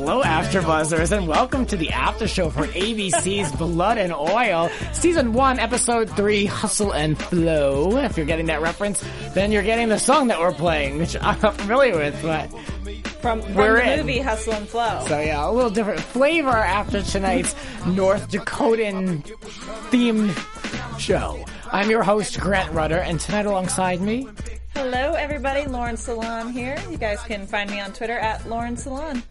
Hello, AfterBuzzers, and welcome to the after show for ABC's Blood and Oil, Season 1, Episode 3, Hustle and Flow. If you're getting that reference, then you're getting the song that we're playing, which I'm not familiar with, but From, from We're the in. movie Hustle and Flow. so yeah, a little different flavor after tonight's North Dakotan themed show. I'm your host, Grant Rudder, and tonight alongside me, Hello, everybody. Lauren Salon here. You guys can find me on Twitter at Lauren Salon.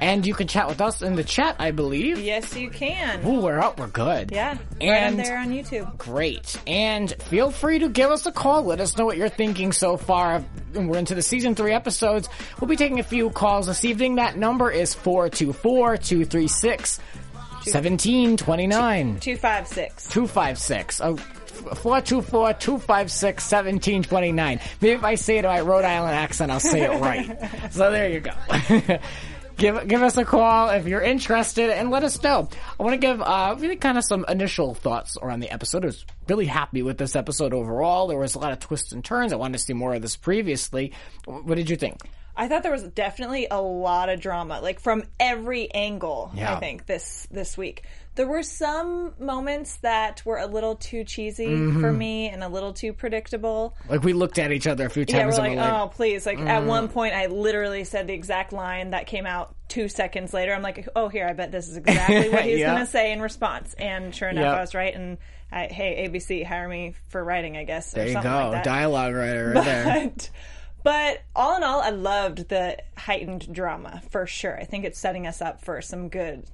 And you can chat with us in the chat, I believe. Yes, you can. Ooh, we're up, we're good. Yeah, And- on there on YouTube. Great. And feel free to give us a call. Let us know what you're thinking so far. We're into the season three episodes. We'll be taking a few calls this evening. That number is 424-236 1729 Two five six. 256. Oh, 424-256-1729. Maybe if I say it in my Rhode Island accent, I'll say it right. so there you go. give give us a call if you're interested and let us know. I want to give uh, really kind of some initial thoughts around the episode. I was really happy with this episode overall. There was a lot of twists and turns. I wanted to see more of this previously. What did you think? I thought there was definitely a lot of drama, like from every angle. Yeah. I think this this week there were some moments that were a little too cheesy Mm-hmm. for me and a little too predictable. Like we looked at each other a few Yeah, times we're and like, we're like, oh, please. Like, at one point, I literally said the exact line that came out two seconds later. I'm like, oh, here, I bet this is exactly what he's Yeah. going to say in response. And sure enough, Yep. I was right. And I, hey, ABC, hire me for writing, I guess. there or you something go. Like that. Dialogue writer right there. But, but all in all, I loved the heightened drama for sure. I think it's setting us up for some good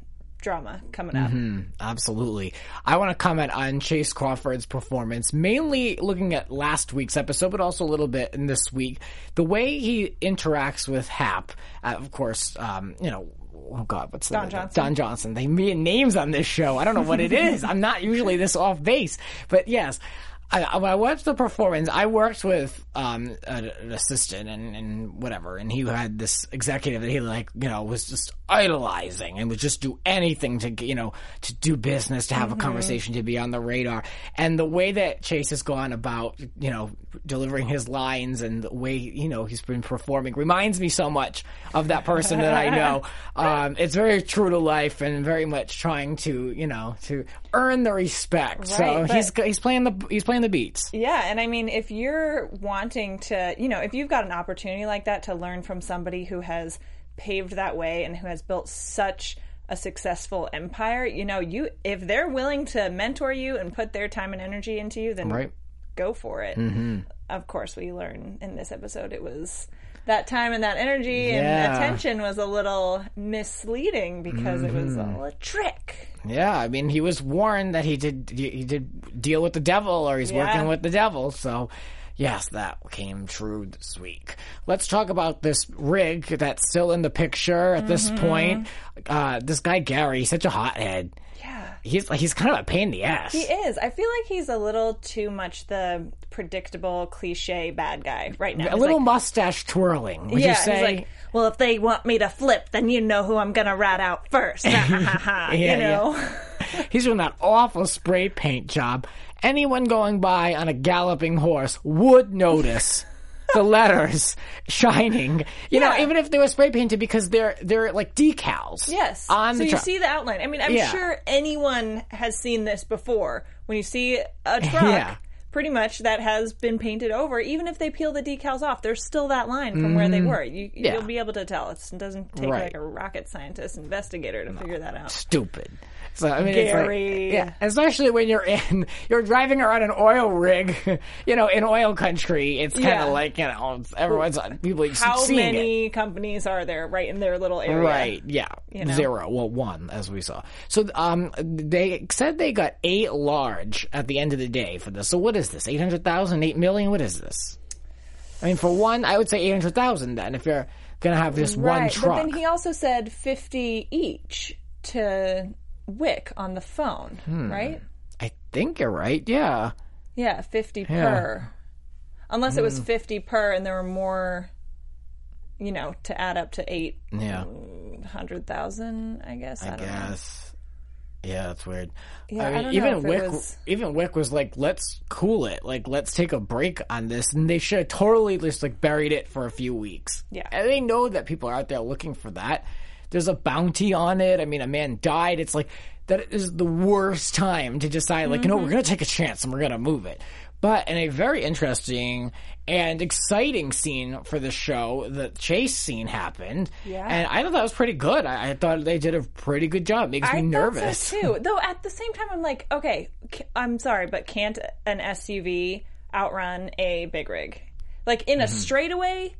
drama coming up. Mm-hmm. Absolutely. I want to comment on Chace Crawford's performance, mainly looking at last week's episode, but also a little bit in this week. The way he interacts with Hap, uh, of course, um, you know, oh God, what's the Don Johnson. Don Johnson. They mean names on this show. I don't know what it is. I'm not usually this off base, but yes. I, when I watched the performance, I worked with um, an, an assistant and, and whatever, and he had this executive that he like, you know, was just idolizing and would just do anything to, you know, to do business, to have a conversation, to be on the radar. And the way that Chace has gone about, you know, delivering his lines and the way, you know, he's been performing reminds me so much of that person that I know. Um, it's very true to life and very much trying to, you know, to earn the respect. so Right, he's he's playing the he's playing the beats. Yeah, and I mean, if you're wanting to, you know, if you've got an opportunity like that to learn from somebody who has paved that way and who has built such a successful empire, you know, you if they're willing to mentor you and put their time and energy into you, then Right. go for it. Mm-hmm. Of course, we learn in this episode it was that time and that energy Yeah. and attention was a little misleading because it was Mm-hmm. all a trick. Yeah, I mean, he was warned that he did he did deal with the devil, or he's Yeah. working with the devil. So, yes, that came true this week. Let's talk about this rig that's still in the picture at this Mm-hmm. point. Uh, this guy Gary, he's such a hothead. Yeah. He's like he's kind of a pain in the ass. He is. I feel like he's a little too much the predictable cliche bad guy right now. a He's little like, mustache twirling. Would yeah, you say? he's like, well, if they want me to flip, then you know who I'm gonna rat out first. Yeah, you know, He's doing that awful spray paint job. Anyone going by on a galloping horse would notice the letters shining. You know, even if they were spray painted because they're they're like decals. yes. On so the you truck. see the outline. I mean, I'm Yeah. sure anyone has seen this before. When you see a truck. Yeah. pretty much that has been painted over. Even if they peel the decals off, there's still that line from where they mm. were. You, Yeah. You'll be able to tell. It's, it doesn't take Right. like a rocket scientist investigator to figure that out. stupid. So I mean, Gary. it's like, yeah, especially when you're in, you're driving around an oil rig, you know, in oil country. It's kind of Yeah. like you know, everyone's on people How seeing it. many companies are there right in their little area? Right. Yeah. You know? Zero. Well, one, as we saw. So, um, they said they got eight large at the end of the day for this. So, what is this? 800,000, 8 million? What is this? I mean, for one, I would say 800,000 then, if you're going to have just one truck. but then he also said 50 each to Wick on the phone, Hmm. right? I think you're right. Yeah. Yeah, 50 Yeah. Hmm. per. Unless it was 50 per and there were more, you know, to add up to Yeah. 800,000, I guess. I, I don't know. guess. Yeah, that's weird. Yeah, I mean, don't even Wick, was- even Wick was like, "Let's cool it. Like, let's take a break on this." And they should have totally just like buried it for a few weeks. Yeah. and they know that people are out there looking for that. There's a bounty on it. I mean, a man died. It's like that is the worst time to decide. Like, you know, we're gonna take a chance and we're gonna move it. But in a very interesting and exciting scene for the show, the chase scene happened. Yeah. And I thought that was pretty good. I, I thought they did a pretty good job. Makes me nervous. so too. Though at the same time, I'm like, okay, I'm sorry, but can't an SUV outrun a big rig? Like in Mm-hmm. a straightaway,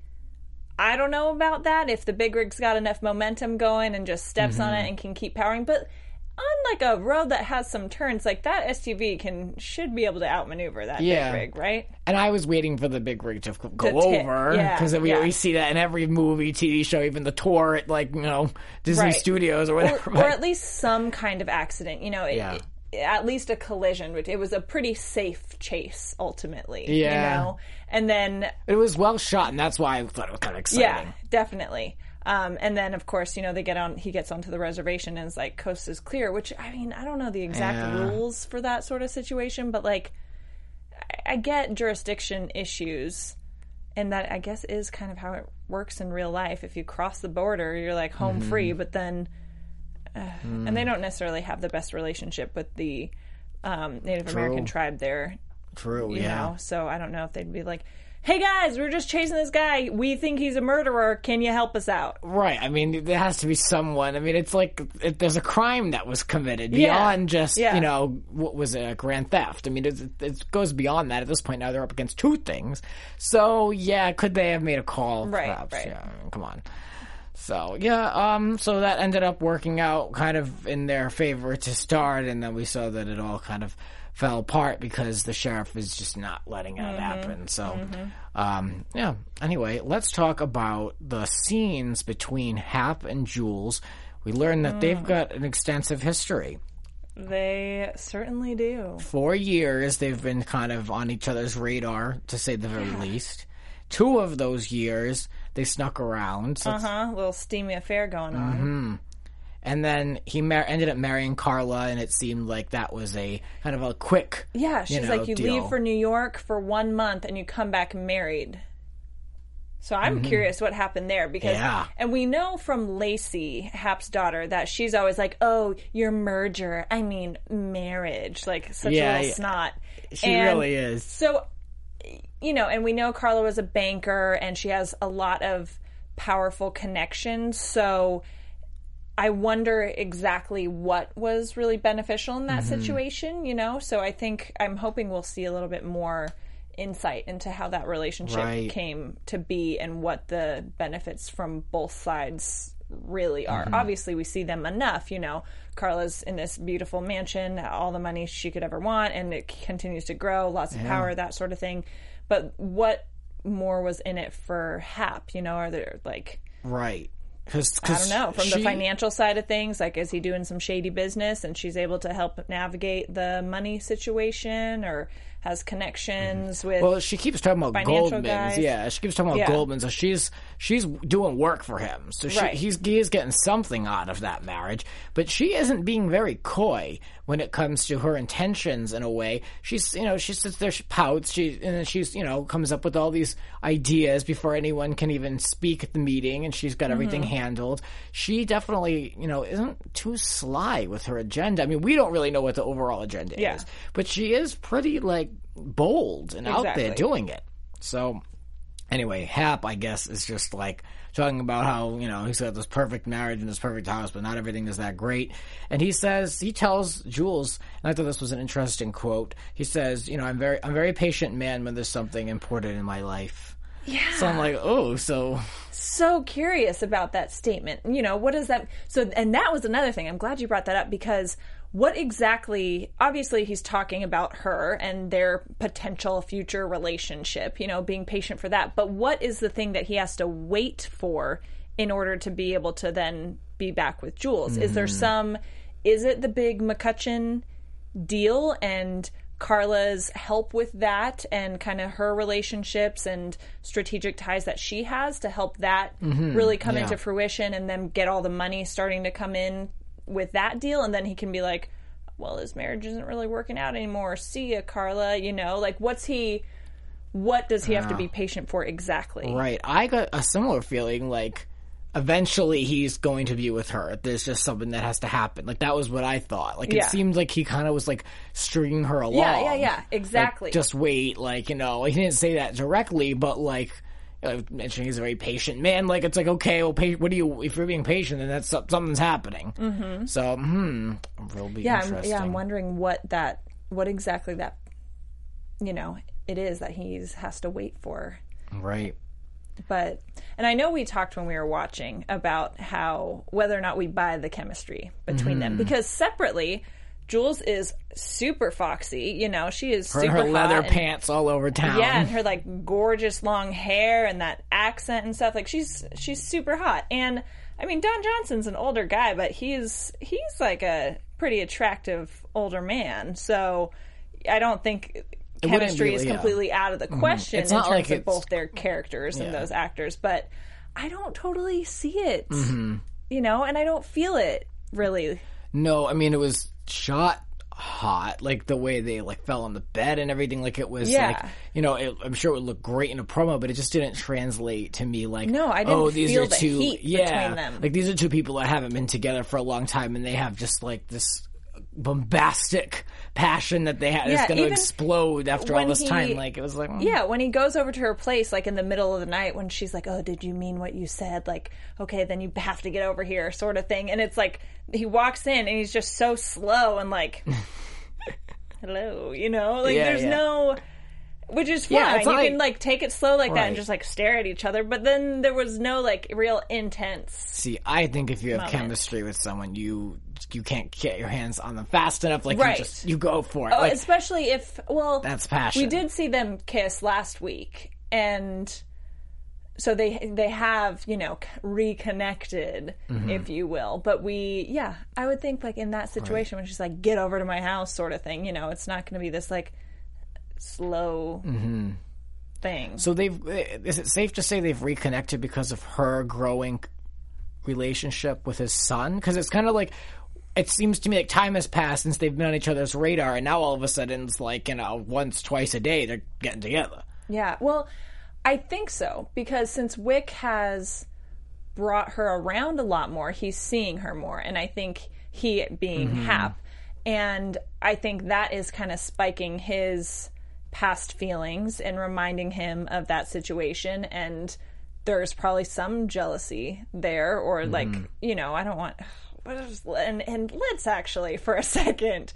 I don't know about that. If the big rig's got enough momentum going and just steps on Mm-hmm. it and can keep powering, but on like a road that has some turns, like that SUV can should be able to outmaneuver that Yeah. big rig, right? And I was waiting for the big rig to go To over yeah, because we yeah. always see that in every movie, TV show, even the tour at like you know Disney Right. Studios or or, whatever. or but- at least some kind of accident. You know, it, Yeah. At least a collision. Which it was a pretty safe chase ultimately. Yeah. You know, and then it was well shot, and that's why I thought it was kind of exciting. yeah, definitely. Um, and then of course, you know, they get on. He gets onto the reservation and is like, "Coast is clear." Which I mean, I don't know the exact Yeah. rules for that sort of situation, but like, I, I get jurisdiction issues. And that I guess is kind of how it works in real life. If you cross the border, you're like home Mm-hmm. free, but then uh, and Mm. they don't necessarily have the best relationship with the um, Native American tribe there, True. you yeah. know. So I don't know if they'd be like, "Hey guys, we're just chasing this guy. We think he's a murderer. Can you help us out?" Right. I mean, there has to be someone. I mean, it's like if there's a crime that was committed Yeah. beyond just Yeah. you know what was a grand theft. I mean, it, it goes beyond that. At this point, now they're up against two things. So yeah, could they have made a call? Right, Perhaps. right. Yeah. I mean, come on. So yeah, um, so that ended up working out kind of in their favor to start, and then we saw that it all kind of fell apart because the sheriff is just not letting Mm-hmm. it happen. So, um, yeah. Anyway, let's talk about the scenes between Hap and Jules. We learned that Mm. they've got an extensive history. They certainly do. Four years they've been kind of on each other's radar, to say the very least. Two of those years they snuck around. So Uh huh. Little steamy affair going on. Mm-hmm. And then he mar- ended up marrying Carla, and it seemed like that was a kind of a quick. Yeah, she's know, like, you deal. leave for New York for one month and you come back married. So I'm curious what happened there because, Mm-hmm. Yeah. and we know from Lacey, Hap's daughter, that she's always like, "Oh, your merger, I mean marriage," like such Yeah, a little yeah. snot. She And really is. So, you know, and we know Carla was a banker and she has a lot of powerful connections. So I wonder exactly what was really beneficial in that Mm-hmm. situation, you know? So I think I'm hoping we'll see a little bit more insight into how that relationship Right. came to be and what the benefits from both sides really are. Mm-hmm. Obviously, we see them enough, you know. Carla's in this beautiful mansion, all the money she could ever want, and it continues to grow, lots of power, that sort of thing. But what more was in it for Hap? You know, are there like Right. Cause, I don't know from the financial side of things, like is he doing some shady business and she's able to help navigate the money situation or has connections with Well, she keeps talking about Goldman's. guys. Yeah, she keeps talking about Yeah. Goldman's. So she's she's doing work for him. So she, Right. he's he is getting something out of that marriage. But she isn't being very coy when it comes to her intentions. In a way, she's you know she sits there, she pouts, she and then she's you know comes up with all these ideas before anyone can even speak at the meeting, and she's got everything Mm-hmm. handled. She definitely, you know, isn't too sly with her agenda. I mean, we don't really know what the overall agenda Yeah. is, but she is pretty like bold and out there doing it. So anyway, Hap, I guess, is just like talking about how, you know, he's got this perfect marriage and this perfect house, but not everything is that great. And he says, he tells Jules, and I thought this was an interesting quote. He says, you know, I'm very, I'm a very patient man when there's something important in my life. Yeah. So I'm like, oh, so so curious about that statement. You know, what does that so and that was another thing. I'm glad you brought that up because what exactly obviously he's talking about her and their potential future relationship, you know, being patient for that. But what is the thing that he has to wait for in order to be able to then be back with Jules? Is there mm-hmm. some is it the big McCutcheon deal and Carla's help with that and kind of her relationships and strategic ties that she has to help that mm-hmm. really come yeah. into fruition and then get all the money starting to come in with that deal and then he can be like well his marriage isn't really working out anymore see ya carla you know like what's he what does he have to be ah. patient for exactly Right. I got a similar feeling like eventually he's going to be with her. There's just something that has to happen. Like that was what I thought. Like it Yeah. seemed like he kind of was like stringing her along. yeah yeah yeah Like, exactly just wait, like, you know, he didn't say that directly, but like uh, mentioning he's a very patient man. Like it's like okay, well, pa- what do you? If you're being patient, then that's something's happening. Mm-hmm. So, hmm, will be yeah I'm, yeah i'm wondering what that what exactly that you know it is that he's has to wait for right. but and I know we talked when we were watching about how whether or not we buy the chemistry between Mm-hmm. them because separately Jules is super foxy, you know, she is Her, super her leather and- pants all over town. yeah, and her like gorgeous long hair and that accent and stuff. Like she's she's super hot. And I mean Don Johnson's an older guy, but he's he's like a pretty attractive older man. So I don't think chemistry is yeah. Mm-hmm. completely out of the question It's in terms like of both their characters and those actors. But I don't totally see it. Mm-hmm. You know, and I don't feel it really. No, I mean it was shot hot, like the way they like fell on the bed and everything. Like it was Yeah. like you know, it, I'm sure it would look great in a promo, but it just didn't translate to me. Like No, I didn't oh, these feel are the two, yeah, them. like these are two people that haven't been together for a long time, and they have just like this bombastic passion that they had is going to explode after all this he- time. Like it was like mm. Yeah, when he goes over to her place, like in the middle of the night, when she's like, "Oh, did you mean what you said?" Like, okay, then you have to get over here, sort of thing. And it's like he walks in and he's just so slow and like, "Hello," you know, like Yeah, there's yeah. no. Which is fine. Yeah, you not can like- like take it slow like that and just like stare at each other. But then there was no like real intense. See, I think if you have moment. chemistry with someone, you you can't get your hands on them fast enough. Like Right. you just you go for it. Oh, like, especially if well, that's passion. We did see them kiss last week, and so they they have you know reconnected, Mm-hmm. if you will. But we, yeah, I would think like in that situation when she's like, "Get over to my house," sort of thing. You know, it's not going to be this like slow thing. Mm-hmm. So they've. Is it safe to say they've reconnected because of her growing relationship with his son? Because it's kind of like. It seems to me like time has passed since they've been on each other's radar, and now all of a sudden it's like you know once, twice a day they're getting together. Yeah, well, I think so because since Wick has brought her around a lot more, he's seeing her more, and I think he being mm-hmm. Hap, and I think that is kind of spiking his past feelings and reminding him of that situation and there's probably some jealousy there or like mm. you know i don't want and and let's actually for a second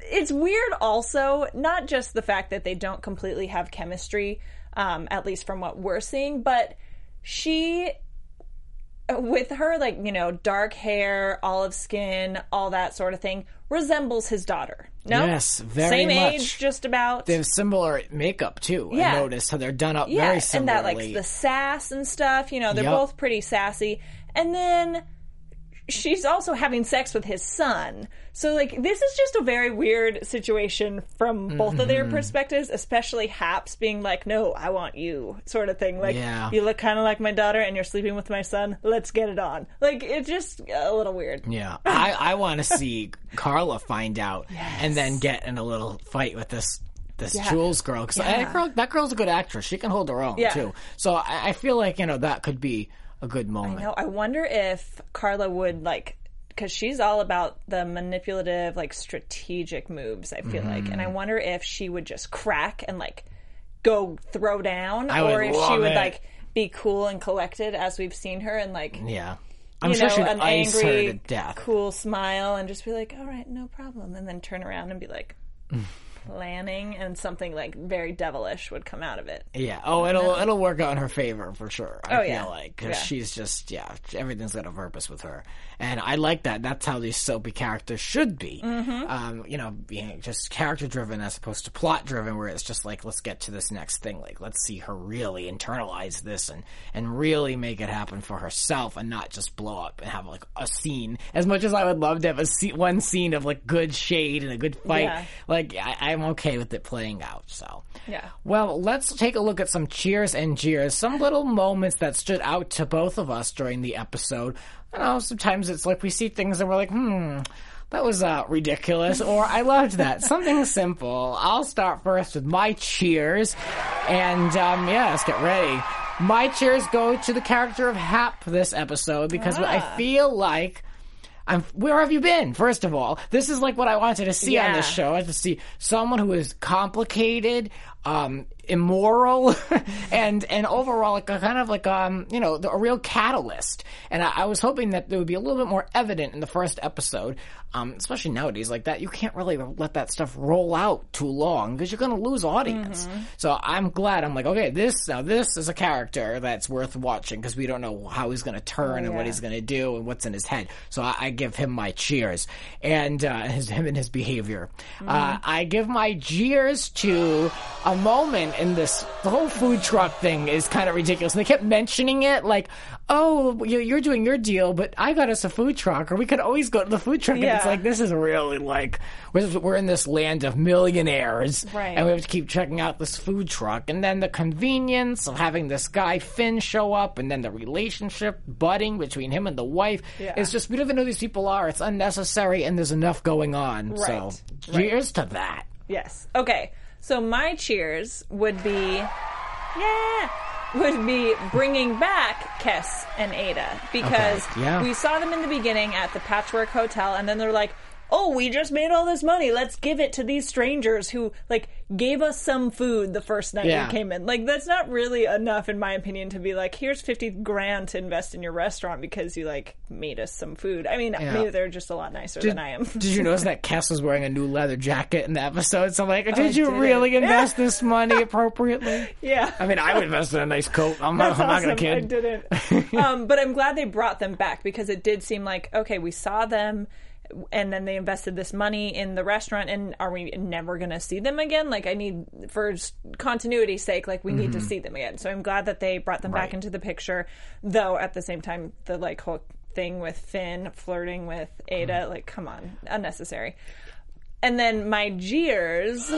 it's weird also not just the fact that they don't completely have chemistry um, at least from what we're seeing but she with her like you know dark hair olive skin all that sort of thing resembles his daughter no Yes, very same much. age just about They have similar makeup too. Yeah. I noticed how they're done up yeah, very similarly and that like the sass and stuff. You know, they're Yep. both pretty sassy. And then she's also having sex with his son. So like this is just a very weird situation from both of their Mm-hmm. perspectives, especially Haps being like, "No, I want you," sort of thing. Like, Yeah. you look kind of like my daughter, and you're sleeping with my son. Let's get it on. Like it's just a little weird. Yeah, I, I want to see Carla find out and then get in a little fight with this this Yeah. Jules girl because Yeah. that, girl, that girl's a good actress. She can hold her own Yeah. too. So I, I feel like you know that could be a good moment. No, I wonder if Carla would like because she's all about the manipulative, like strategic moves. I feel like, Mm-hmm. and I wonder if she would just crack and like go throw down, I or if she would it. like be cool and collected as we've seen her, and like Yeah. I'm you sure know she'd an ice angry, her to death. cool smile, and just be like, "All right, no problem," and then turn around and be like. Planning and something like very devilish would come out of it. Yeah. Oh, it'll it'll work out in her favor for sure. I Oh, feel yeah. like because Yeah. she's just yeah, everything's got a purpose with her, and I like that. That's how these soapy characters should be. Mm-hmm. Um, you know, being just character driven as opposed to plot driven, where it's just like let's get to this next thing. Like let's see her really internalize this and and really make it happen for herself, and not just blow up and have like a scene. As much as I would love to have a scene, one scene of like good shade and a good fight, Yeah. like I, I'm okay with it playing out. So Yeah. well, let's take a look at some cheers and jeers, some little moments that stood out to both of us during the episode. You know, sometimes it's like we see things and we're like, hmm, that was uh, ridiculous, or I loved that. Something simple. I'll start first with my cheers, and um, yeah, let's get ready. My cheers go to the character of Hap this episode because I feel like. I'm, where have you been? First of all, this is like what I wanted to see on this show. I wanted to see someone who is complicated, um, immoral, and and overall like a kind of like um you know a real catalyst. And I, I was hoping that there would be a little bit more evident in the first episode, um, especially nowadays like that. You can't really let that stuff roll out too long because you're going to lose audience. So I'm glad. I'm like, okay, this now this is a character that's worth watching because we don't know how he's going to turn and what he's going to do and what's in his head. So I, I give him my cheers and uh, his him and his behavior. Uh, I give my jeers to a moment in this. The whole food truck thing is kind of ridiculous. And they kept mentioning it like, "Oh, you're, you're doing your deal, but I got us a food truck, or we could always go to the food truck." And it's like this is really like we're, in this land of millionaires, Right. And we have to keep checking out this food truck, and then the convenience of having this guy Finn show up, and then the relationship budding between him and the wife. Yeah. It's just we don't even know who these people are. It's unnecessary, and there's enough going on. So, Right. cheers to that. Yes. Okay. So my cheers would be, yeah, would be bringing back Kess and Ada because Okay, yeah. we saw them in the beginning at the Patchwork Hotel, and then they're like, "Oh, we just made all this money. Let's give it to these strangers who like gave us some food the first night Yeah. we came in." Like that's not really enough, in my opinion, to be like, "Here's fifty grand to invest in your restaurant because you like made us some food." I mean, maybe they're just a lot nicer than I am. Did you notice that Kess was wearing a new leather jacket in the episode? So I'm like, did you didn't. really invest this money appropriately? yeah. I mean, I would invest in a nice coat. I'm not, I'm not gonna kid. I didn't. um, but I'm glad they brought them back because it did seem like okay, we saw them, and then they invested this money in the restaurant, and are we never going to see them again? Like I need for continuity's sake, like we need to see them again. So I'm glad that they brought them Mm-hmm. Right. back into the picture. Though at the same time, the like whole thing with Finn flirting with Ada, Mm-hmm. like come on, unnecessary. And then my jeers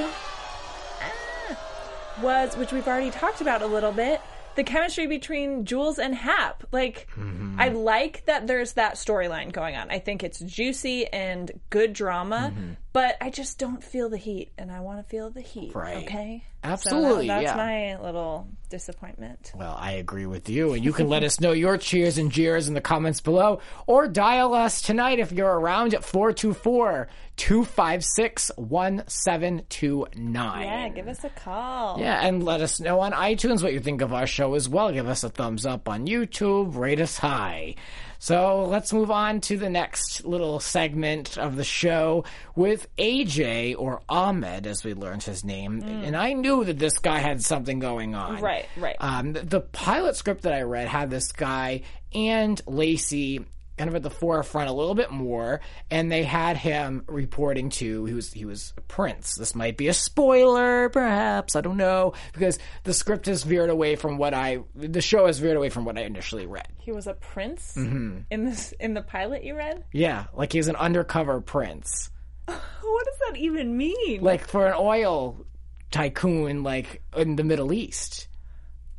was, which we've already talked about a little bit, the chemistry between Jules and Hap. Like, Mm-hmm. I like that there's that storyline going on. I think it's juicy and good drama, Mm-hmm. but I just don't feel the heat, and I want to feel the heat. Right. Okay. Absolutely, So that- that's yeah. my little disappointment. Well, I agree with you, and you can let us know your cheers and jeers in the comments below, or dial us tonight if you're around at 424 256 1729. Yeah, give us a call. Yeah, and let us know on iTunes what you think of our show as well. Give us a thumbs up on YouTube, rate us high. So let's move on to the next little segment of the show with AJ or Ahmed, as we learned his name. And I knew that this guy had something going on. Right, right. Um, the, the pilot script that I read had this guy and Lacey kind of at the forefront a little bit more, and they had him reporting to he was he was a prince. This might be a spoiler, perhaps I don't know, because the script has veered away from what I the show has veered away from what I initially read. He was a prince Mm-hmm. in this in the pilot you read. Yeah, like he's an undercover prince, What does that even mean? like for an oil tycoon, like in the Middle East.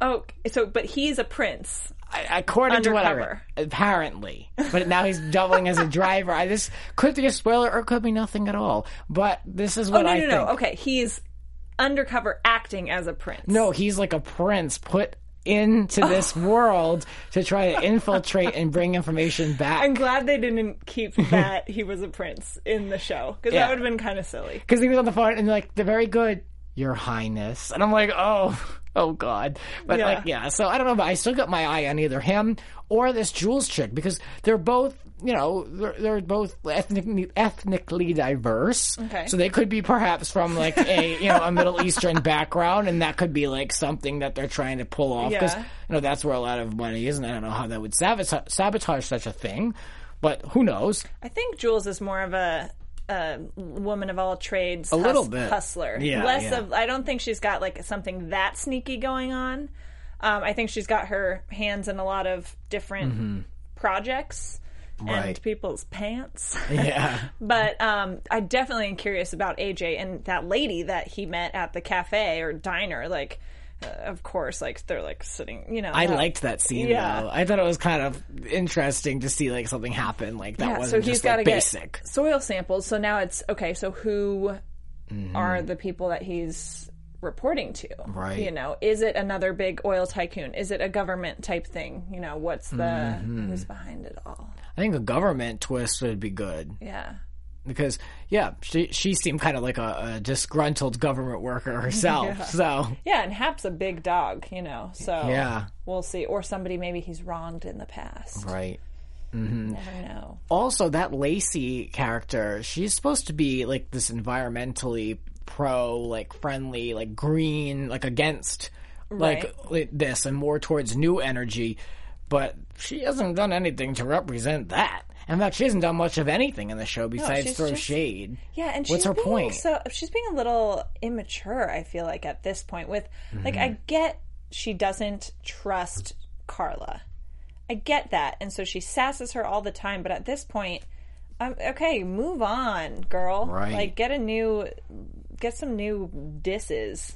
oh, so but he's a prince. According to what I read, apparently. But now he's doubling as a driver. I this could be a spoiler or it could be nothing at all. But this is Oh what no I no think. no. Okay, he's undercover acting as a prince. No, he's like a prince put into oh. this world to try to infiltrate and bring information back. I'm glad they didn't keep that he was a prince in the show because Yeah. that would have been kind of silly. because he was on the phone and like they're very good, Your Highness, and I'm like, oh, oh God, but Yeah. like yeah. So I don't know, but I still got my eye on either him or this Jules chick because they're both. You know, they're, they're both ethnically, ethnically diverse. Okay. So they could be perhaps from like a you know a Middle Eastern background, and that could be like something that they're trying to pull off because Yeah. you know that's where a lot of money is, and I don't know how that would sabotage, sabotage such a thing, but who knows? I think Jules is more of a, a woman of all trades, a little bit. hustler. Yeah, less yeah. of. I don't think she's got like something that sneaky going on. Um, I think she's got her hands in a lot of different projects Mm-hmm. Right. and people's pants. Yeah. But um, I definitely am curious about AJ and that lady that he met at the cafe or diner. Like, of course, like they're like sitting. You know, I that- liked that scene Yeah. though. I thought it was kind of interesting to see like something happen like that Yeah, wasn't so he's just like basic. soil samples. So now it's okay. So who Mm-hmm. are the people that he's reporting to? Right. You know, is it another big oil tycoon? Is it a government type thing? You know, what's the Mm-hmm. who's behind it all? I think a government twist would be good Yeah. Because yeah, she she seemed kind of like a, a disgruntled government worker herself. Yeah. So Yeah, and Hap's a big dog, you know. So Yeah. we'll see. Or somebody maybe he's wronged in the past. right. Mm-hmm. Never know. Also, that Lacey character, she's supposed to be like this environmentally pro, like friendly, like green, like against like li- this and more towards new energy. But she hasn't done anything to represent that. In fact, she hasn't done much of anything in the show besides she's throw just- shade. Yeah, and What's she's her being point? So she's being a little immature. I feel like at this point, with like Mm-hmm. I get she doesn't trust Carla. I get that, and so she sasses her all the time. But at this point, um, okay, move on, girl. Right. Like get a new, get some new disses.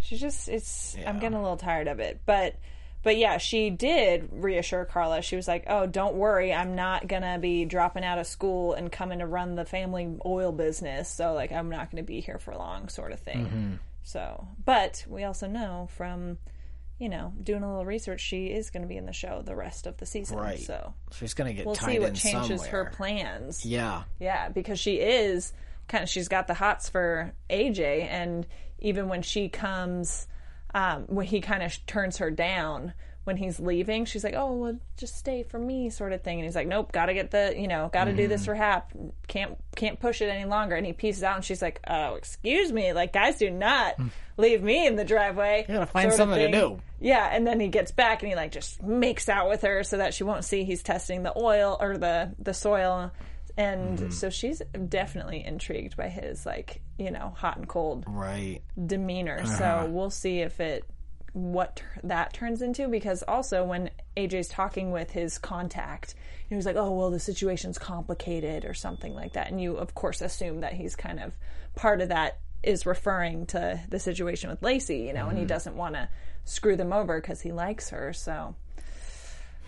She's just it's. I'm getting a little tired of it, but. But yeah, she did reassure Carla. She was like, "Oh, don't worry. I'm not gonna be dropping out of school and coming to run the family oil business. So like, I'm not gonna be here for long, sort of thing." Mm-hmm. So, but we also know from, you know, doing a little research, she is going to be in the show the rest of the season. Right. So She's gonna get we'll see what changes somewhere. her plans. Yeah. Yeah, because she is kind of she's got the hots for AJ, and even when she comes, um, when he kind of turns her down when he's leaving, she's like, "Oh, well, just stay for me," sort of thing. And he's like, "Nope, got to get the you know, got to do Mm-hmm. this for Hap. Can't can't push it any longer." And he pieces out, and she's like, "Oh, excuse me, like guys do not leave me in the driveway." You gotta find something to do. Yeah, and then he gets back and he like just makes out with her so that she won't see he's testing the oil or the the soil. And Mm-hmm. so she's definitely intrigued by his like, you know, hot and cold Right. demeanor. Uh-huh. So we'll see if it what that turns into because also when AJ's talking with his contact, he was like, "Oh, well, the situation's complicated" or something like that. And you of course assume that he's kind of part of that is referring to the situation with Lacey, you know, and he Mm-hmm. doesn't want to screw them over because he likes her. So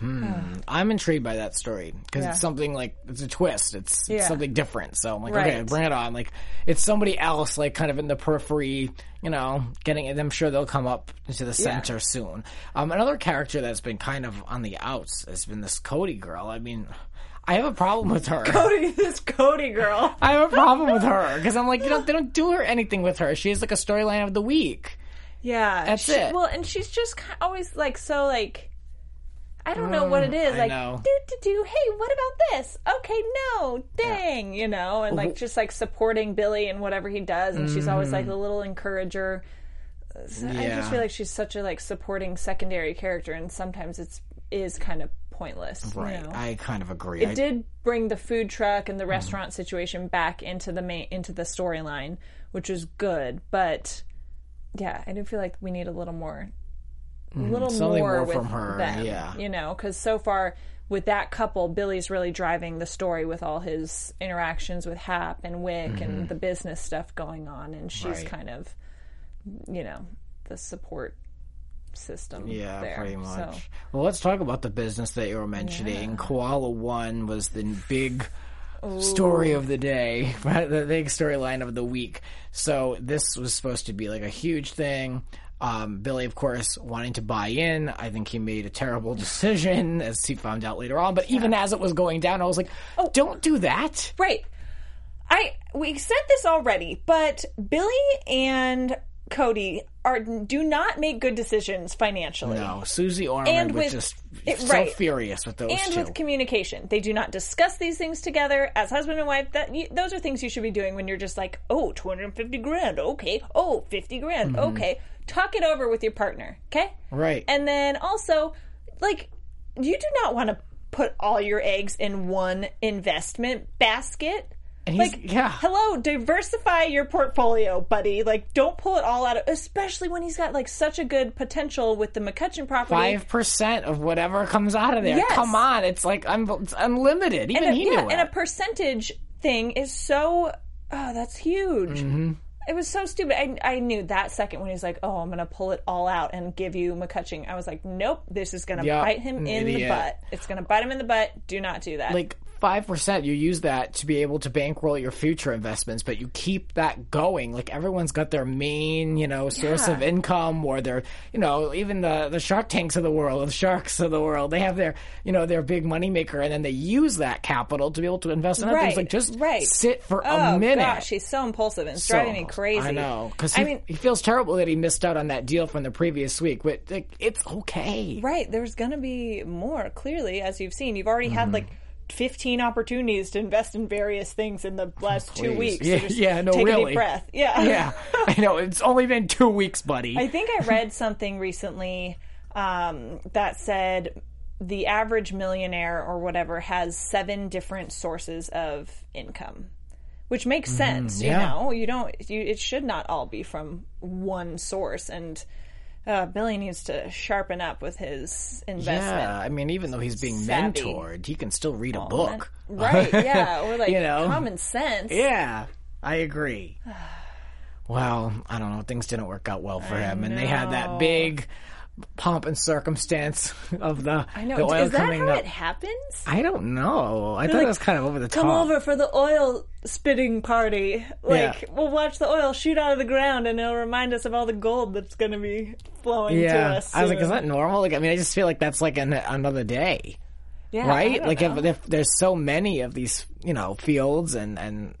I'm intrigued by that story because Yeah. it's something like it's a twist. It's, Yeah. it's something different. So I'm like, okay, bring it on. Like it's somebody else, like kind of in the periphery. You know, getting it. I'm sure they'll come up into the center soon. Um, another character that's been kind of on the outs has been this Cody girl. I mean, I have a problem with her. Cody, this Cody girl. I have a problem with her because I'm like, you know, they don't do her anything with her. She has like a storyline of the week. Yeah, That's she- it. Well, and she's just always like so like. I don't know what it is. Mm, I like, know. do do do. Hey, what about this? Okay, no, dang, you know, and like just like supporting Billy and whatever he does, and she's always like the little encourager. So I Mm-hmm. Yeah. just feel like she's such a like supporting secondary character, and sometimes it's is kind of pointless. you Right. know? I kind of agree. I, it did bring the food truck Mm-hmm. and the restaurant situation back into the main into the storyline, which was good. But yeah, I do feel like we need a little more, a little Mm-hmm. Something more, more with from her, them, yeah. you know, because so far with that couple, Billy's really driving the story with all his interactions with Hap and Wick and the business stuff going on, and she's Mm-hmm. Right. kind of, you know, the support system. Yeah, there. pretty much. So, Well, let's talk about the business that you were mentioning. Koala One was the big story of the day, the big storyline of the week. So this was supposed to be like a huge thing. Um, Billy, of course, wanting to buy in. I think he made a terrible decision, as he found out later on. But even as it was going down, I was like, Oh. "Don't do that." Right. I we said this already, but Billy and Cody are do not make good decisions financially. No, Suze Orman And was with- just it- so right. furious with those and two. with communication. They do not discuss these things together as husband and wife. That you, those are things you should be doing when you're just like, oh, 250 grand, okay. Oh, 50 grand, Mm-hmm. okay. Talk it over with your partner, okay? right. And then also, like, you do not want to put all your eggs in one investment basket. And he's- like, yeah. hello, diversify your portfolio, buddy. Like, don't pull it all out of, especially when he's got like such a good potential with the McCutcheon property. Five percent of whatever comes out of there. Yes. Come on, it's like un- it's unlimited. Even and a, he yeah, knew and a percentage thing is so oh that's huge Mm-hmm. It was so stupid. I, I knew that second when he's like oh i'm gonna pull it all out and give you McCutcheon i was like nope this is gonna Yeah, bite him in the idiot. butt. It's gonna bite him in the butt. Do not do that. Like five percent you use that to be able to bankroll your future investments but you keep that going like everyone's got their main you know source Yeah. of income or their you know even the the shark tanks of the world the sharks of the world they have their you know their big money maker and then they use that capital to be able to invest in other things like just right. sit for oh a minute gosh he's so impulsive and it's So, driving me crazy I know because i he, mean he feels terrible that he missed out on that deal from the previous week, but like, it's okay. right there's gonna be more clearly as you've seen you've already Mm-hmm. had like 15 opportunities to invest in various things in the last two weeks. Yeah, so yeah, no, take a really. deep breath. Yeah. Yeah, I know. It's only been two weeks, buddy. I think I read something recently um, that said the average millionaire or whatever has seven different sources of income, which makes sense. You Mm-hmm. yeah. know, you don't. You, it should not all be from one source. And uh, Billy needs to sharpen up with his investment. yeah, I mean, even though he's being savvy. mentored, he can still read a book. Right? Yeah, or like You know? common sense. Yeah, I agree. Well, I don't know. Things didn't work out well for him, and they had that big pomp and circumstance of the, I know. the oil Is that how up. it happens? I don't know. I thought like, it was kind of over the Come top. Come over for the oil spitting party. Like Yeah. we'll watch the oil shoot out of the ground, and it'll remind us of all the gold that's going to be flowing to Yeah, us. I was like, is that normal? Like, I mean, I just feel like that's like an, another day. yeah, right? Like if, if there's so many of these, you know, fields and and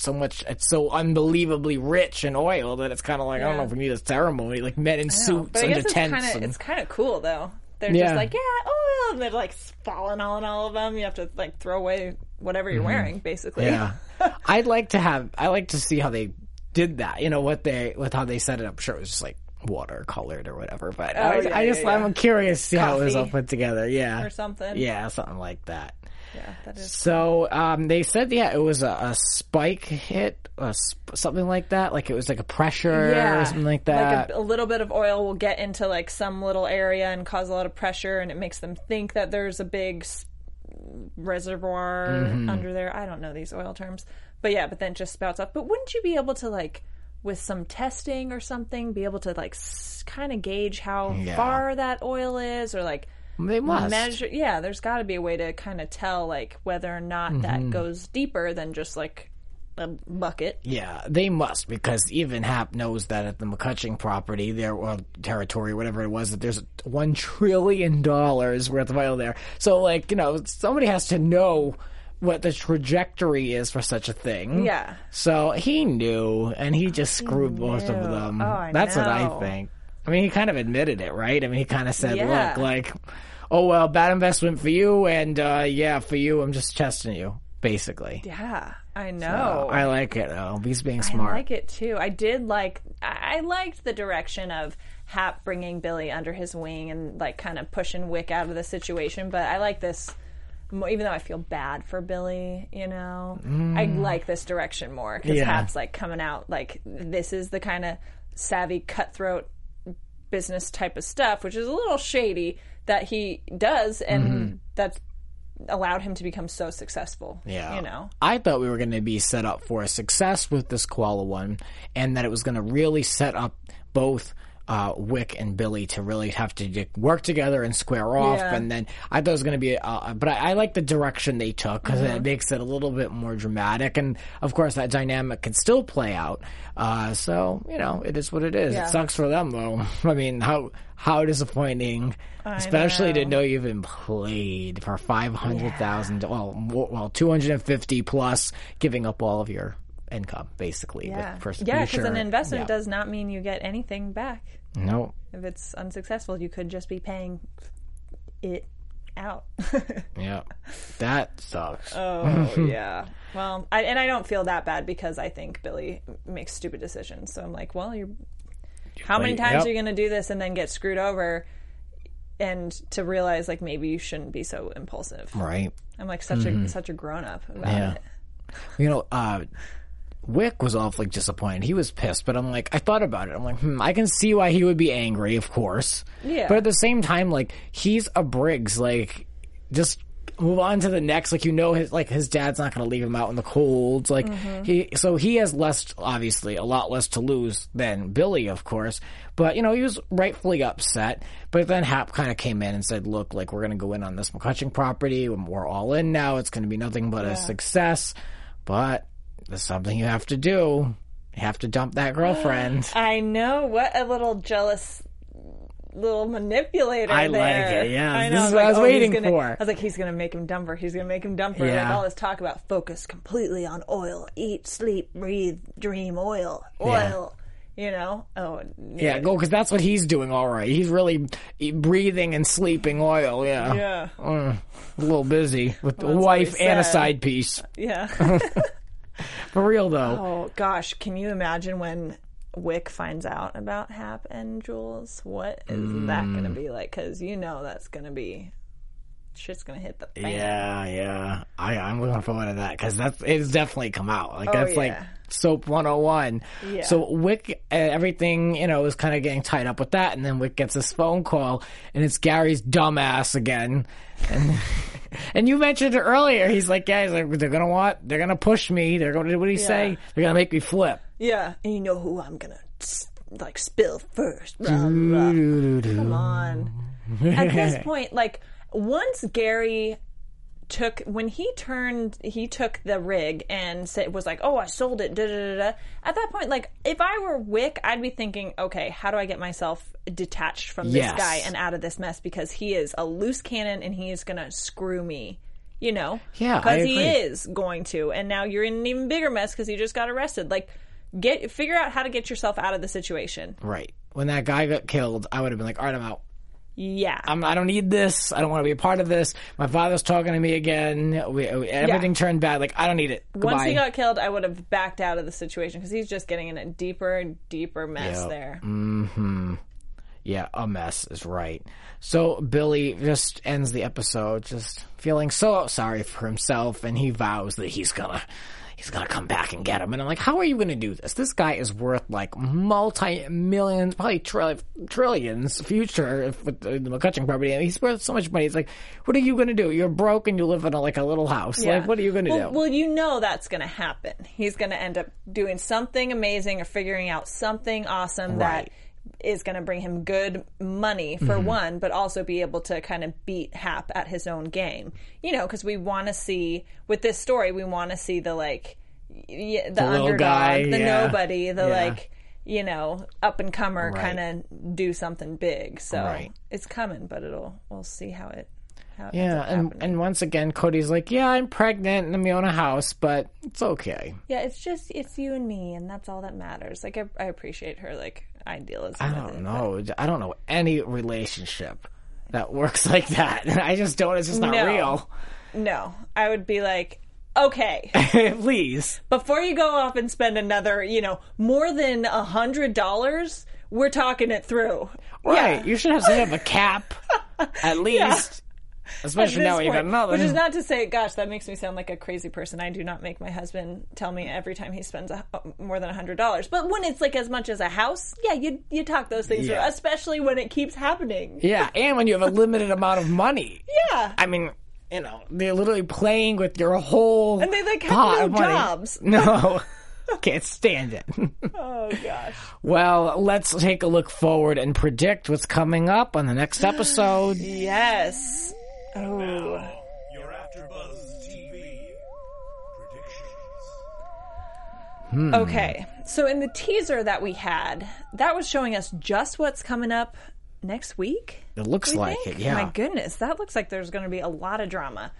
so much, it's so unbelievably rich in oil that it's kind of like I don't know if we need a ceremony, like men in suits I under tents. kind of and, it's kind of cool though. They're Yeah. just like, yeah, oil, and they're like falling on all of them. You have to like throw away whatever you're wearing, basically. Mm-hmm. yeah, I'd like to have. I like to see how they did that. You know what they with how they set it up. Sure, it was just like water colored or whatever, but I, Oh, yeah, I just yeah, yeah. I'm curious to see how it was all put together. Yeah, or something. yeah, something like that. Yeah, that is. So um, they said, yeah, it was a, a spike hit, a sp- something like that. Like it was like a pressure or something like that. Like a, a little bit of oil will get into like some little area and cause a lot of pressure, and it makes them think that there's a big s- reservoir Mm-hmm. under there. I don't know these oil terms, but yeah, but then just spouts off. But wouldn't you be able to like, with some testing or something, be able to like s- kind of gauge how Yeah. far that oil is, or like they must. measure? Yeah, there's got to be a way to kind of tell like whether or not Mm-hmm. that goes deeper than just like a bucket. Yeah, they must because even Hap knows that at the McCutcheon property, there or territory, whatever it was, that there's one trillion dollars worth of oil there. So, like, you know, somebody has to know what the trajectory is for such a thing. Yeah. So he knew, and he just screwed most of them. Oh, I That's what I think. I mean, he kind of admitted it, right? I mean, he kind of said, Yeah. "Look, like, oh well, bad investment for you, and uh, yeah, for you, I'm just testing you." Basically, Yeah, I know. I like it though. He's being smart. I like it too. I did like. I liked the direction of Hap bringing Billy under his wing and like kind of pushing Wick out of the situation. But I like this, even though I feel bad for Billy. You know, I like this direction more because Mm. Yeah. Hap's like coming out like this is the kind of savvy cutthroat business type of stuff, which is a little shady that he does, and Mm-hmm. that's allowed him to become so successful. Yeah. you know. I thought we were going to be set up for a success with this koala one, and that it was going to really set up both uh, Wick and Billy to really have to work together and square off. Yeah. And then I thought it was going to be, uh, but I, I like the direction they took because Mm-hmm. it makes it a little bit more dramatic. And of course, that dynamic can still play out. Uh, so you know, it is what it is. Yeah. It sucks for them though. I mean, how how disappointing, especially to know. know you've been played for five hundred thousand. Well, well, two hundred and fifty plus, giving up all of your income basically. Yeah, with yeah, because an investment yeah. does not mean you get anything back. no. If it's unsuccessful, you could just be paying it out. Yeah, that sucks. oh yeah. Well, I, and I don't feel that bad because I think Billy makes stupid decisions. So I'm like, well, you're. How many times yep. are you going to do this and then get screwed over? And to realize, like, maybe you shouldn't be so impulsive. right. I'm like such a such a grown up about Yeah. it. You know, uh, Wick was awfully disappointed. He was pissed, but I'm like, I thought about it. I'm like, hmm, I can see why he would be angry, of course. Yeah. But at the same time, like, he's a Briggs. Like, just move on to the next. Like, you know, his like his dad's not going to leave him out in the cold. Like, he so he has less, obviously, a lot less to lose than Billy, of course. But you know, he was rightfully upset. But then Hap kind of came in and said, "Look, like we're going to go in on this McCutcheon property. We're all in now. It's going to be nothing but a success." But there's something you have to do. You have to dump that girlfriend. I know what a little jealous little manipulator. I like there. it, yeah. I This is what I was oh, waiting gonna- for. I was like, he's gonna make him dump her. He's gonna make him dump her. Yeah. Like all this talk about focus completely on oil, eat, sleep, breathe, dream, oil, Yeah. oil. You know? Oh, Yeah, go because that's what he's doing. All right, he's really breathing and sleeping oil. Yeah, yeah, Uh, a little busy with a that's what wife and a side piece. yeah. For real though. oh gosh, can you imagine when Wick finds out about Hap and Jules? What is that Mm. gonna be like? Because you know that's gonna be shit's gonna hit the fan. Yeah, yeah. I, I'm looking forward to that because that's it's definitely come out. Like that's like Oh, soap 101. Yeah. So Wick, uh, everything you know is kind of getting tied up with that, and then Wick gets this phone call, and it's Gary's dumbass again. And and you mentioned it earlier. He's like, guys, like, they're gonna want, they're gonna push me. They're going to do what did he say? They're gonna make me flip. Yeah, and you know who I'm gonna like spill first. Blah, blah. Come on. At this point, like once Gary took when he turned he took the rig and said was like oh i sold it da, da, da, da. at that point like if i were wick i'd be thinking okay how do i get myself detached from this Yes. guy and out of this mess because he is a loose cannon and he is gonna screw me you know Yeah, because he is going to and now you're in an even bigger mess because he just got arrested like get figure out how to get yourself out of the situation Right. When that guy got killed, I would have been like, all right, I'm out. Yeah I'm, I don't need this. I don't want to be a part of this. My father's talking to me again. We, we- everything turned bad. Like I don't need it. Goodbye. Once he got killed, I would have backed out of the situation because he's just getting in a deeper and deeper mess Yep. there. Mm-hmm. Yeah, a mess is right. So Billy just ends the episode just feeling so sorry for himself, and he vows that he's gonna. He's gonna come back and get him, and I'm like, "How are you gonna do this? This guy is worth like multi millions, probably trill- trillions future if, with the, the McCutcheon property. And he's worth so much money. It's like, what are you gonna do? You're broke and you live in a, like a little house. Like, what are you gonna well, do? Well, you know that's to happen. He's to end up doing something amazing or figuring out something awesome Right. that is going to bring him good money for Mm-hmm. one, but also be able to kind of beat Hap at his own game. You know, because we want to see with this story, we want to see the like y- the, underdog, guy, the yeah. nobody, the Yeah. like you know up and comer Right. kind of do something big. So Right. it's coming, but it'll we'll see how it. How yeah, and happening. and once again, Cody's like, "Yeah, I'm pregnant and we own a house, but it's okay." Yeah, it's just it's you and me, and that's all that matters. Like I, I appreciate her like idealism. I don't it, know. I don't know any relationship that works like that. I just don't. It's just not No. real. No, I would be like, okay, Please. before you go off and spend another, you know, more than a hundred dollars, we're talking it through. Right. Yeah. You should have some of a cap, at least. Especially now you got another. Which is not to say, gosh, that makes me sound like a crazy person. I do not make my husband tell me every time he spends a, uh, more than a hundred dollars. But when it's like as much as a house, yeah, you you talk those things Yeah. through, especially when it keeps happening. yeah, and when you have a limited amount of money. Yeah. I mean, you know, they're literally playing with your whole And they, like, have no jobs. No. Can't stand it. Oh gosh. well, let's take a look forward and predict what's coming up on the next episode. Yes. Oh. Your AfterBuzz TV predictions. Hmm. Okay. So in the teaser that we had, that was showing us just what's coming up next week. It looks we like think? it, yeah. My goodness, that looks like there's going to be a lot of drama.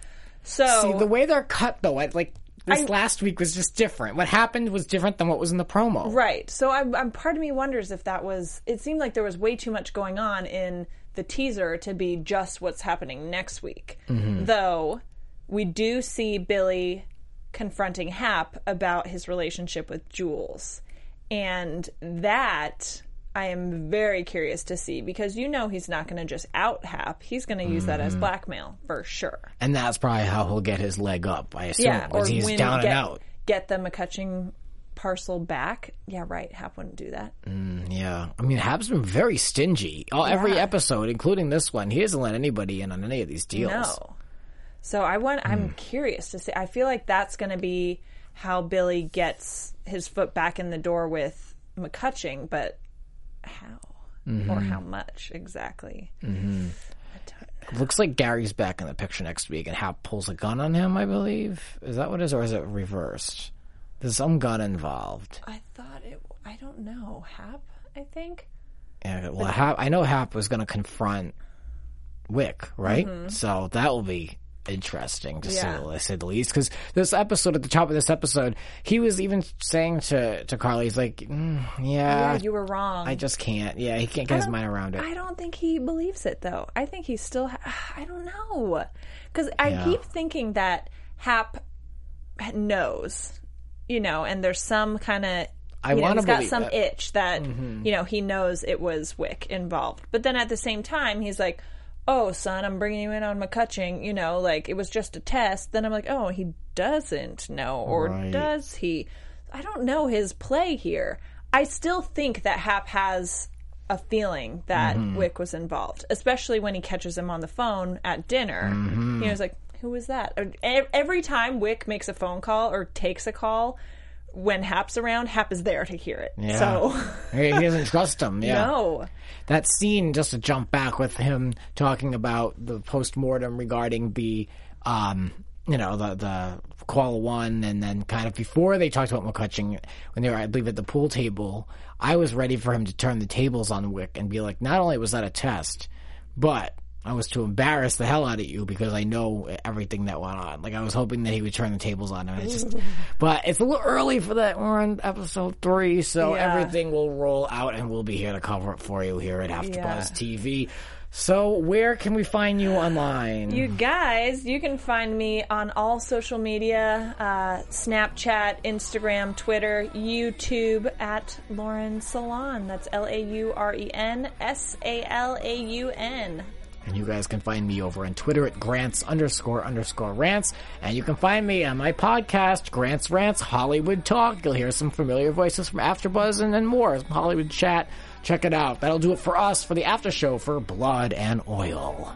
So See, the way they're cut though, I, like this I- last week was just different. What happened was different than what was in the promo. Right. So I'm, I'm part of me wonders if that was. It seemed like there was way too much going on in the teaser to be just what's happening next week. Though we do see Billy confronting Hap about his relationship with Jules, and that. I am very curious to see because you know he's not going to just out Hap. He's going to use that as mm-hmm. blackmail for sure. And that's probably how he'll get his leg up, I assume. Yeah, or he's down get, and out. get the McCutcheon parcel back. Yeah, right. Hap wouldn't do that. Yeah. I mean, Hap's been very stingy. All, Every episode, including this one, he hasn't let anybody in on any of these deals. No. So I want. I'm Hmm. curious to see. I feel like that's going to be how Billy gets his foot back in the door with McCutcheon, but how Mm-hmm. or how much exactly? Looks like Gary's back in the picture next week, and Hap pulls a gun on him. I believe is that what it is, or is it reversed? Some gun involved. I thought it. I don't know. Hap. I think. Yeah, well, Hap, I know Hap was going to confront Wick, right? So that will be interesting to Mm-hmm. Yeah. say, to say the least. Because this episode, at the top of this episode, he was even saying to to Carly, he's like, mm, Yeah, "Yeah, you were wrong. I just can't. Yeah, he can't get his mind around it." I don't think he believes it though. I think he still. Ha- I don't know because I Yeah. keep thinking that Hap knows, you know, and there's some kind of. I you know, wanna he's got some that. Mm-hmm. itch that you know he knows it was Wick involved, but then at the same time he's like, "Oh, son, I'm bringing you in on McCutcheon." You know, like it was just a test. Then I'm like, "Oh, he doesn't know, or Right. does he?" I don't know his play here. I still think that Hap has a feeling that Mm-hmm. Wick was involved, especially when he catches him on the phone at dinner. Mm-hmm. Know, he's like, "Who was that?" Every time Wick makes a phone call or takes a call, when Hap's around, Hap is there to hear it. Yeah. So he he doesn't trust him. Yeah. no, that scene just to jump back with him talking about the post mortem regarding the um you know the the koala one and then kind of before they talked about McCutcheon when they were I believe at the pool table I was ready for him to turn the tables on Wick and be like not only was that a test but I was to embarrass the hell out of you because I know everything that went on. Like I was hoping that he would turn the tables on him. It's just, but it's a little early for that. We're on episode three, so Yeah. everything will roll out, and we'll be here to cover it for you here at AfterBuzz Yeah. TV. So where can we find you online? You guys, you can find me on all social media uh, Snapchat, Instagram, Twitter, YouTube at Lauren Salaun. That's L A U R E N S A L A U N. And you guys can find me over on Twitter at Grants underscore underscore rants. And you can find me on my podcast, Grants Rants Hollywood Talk. You'll hear some familiar voices from AfterBuzz and then more, Hollywood chat. Check it out. That'll do it for us for the after show for Blood and Oil.